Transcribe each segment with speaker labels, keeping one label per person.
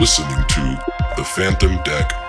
Speaker 1: listening to the Phantom Deck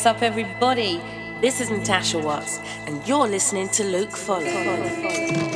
Speaker 2: what's up, everybody? This is Natasha Watts, and you're listening to
Speaker 3: Luk Follin.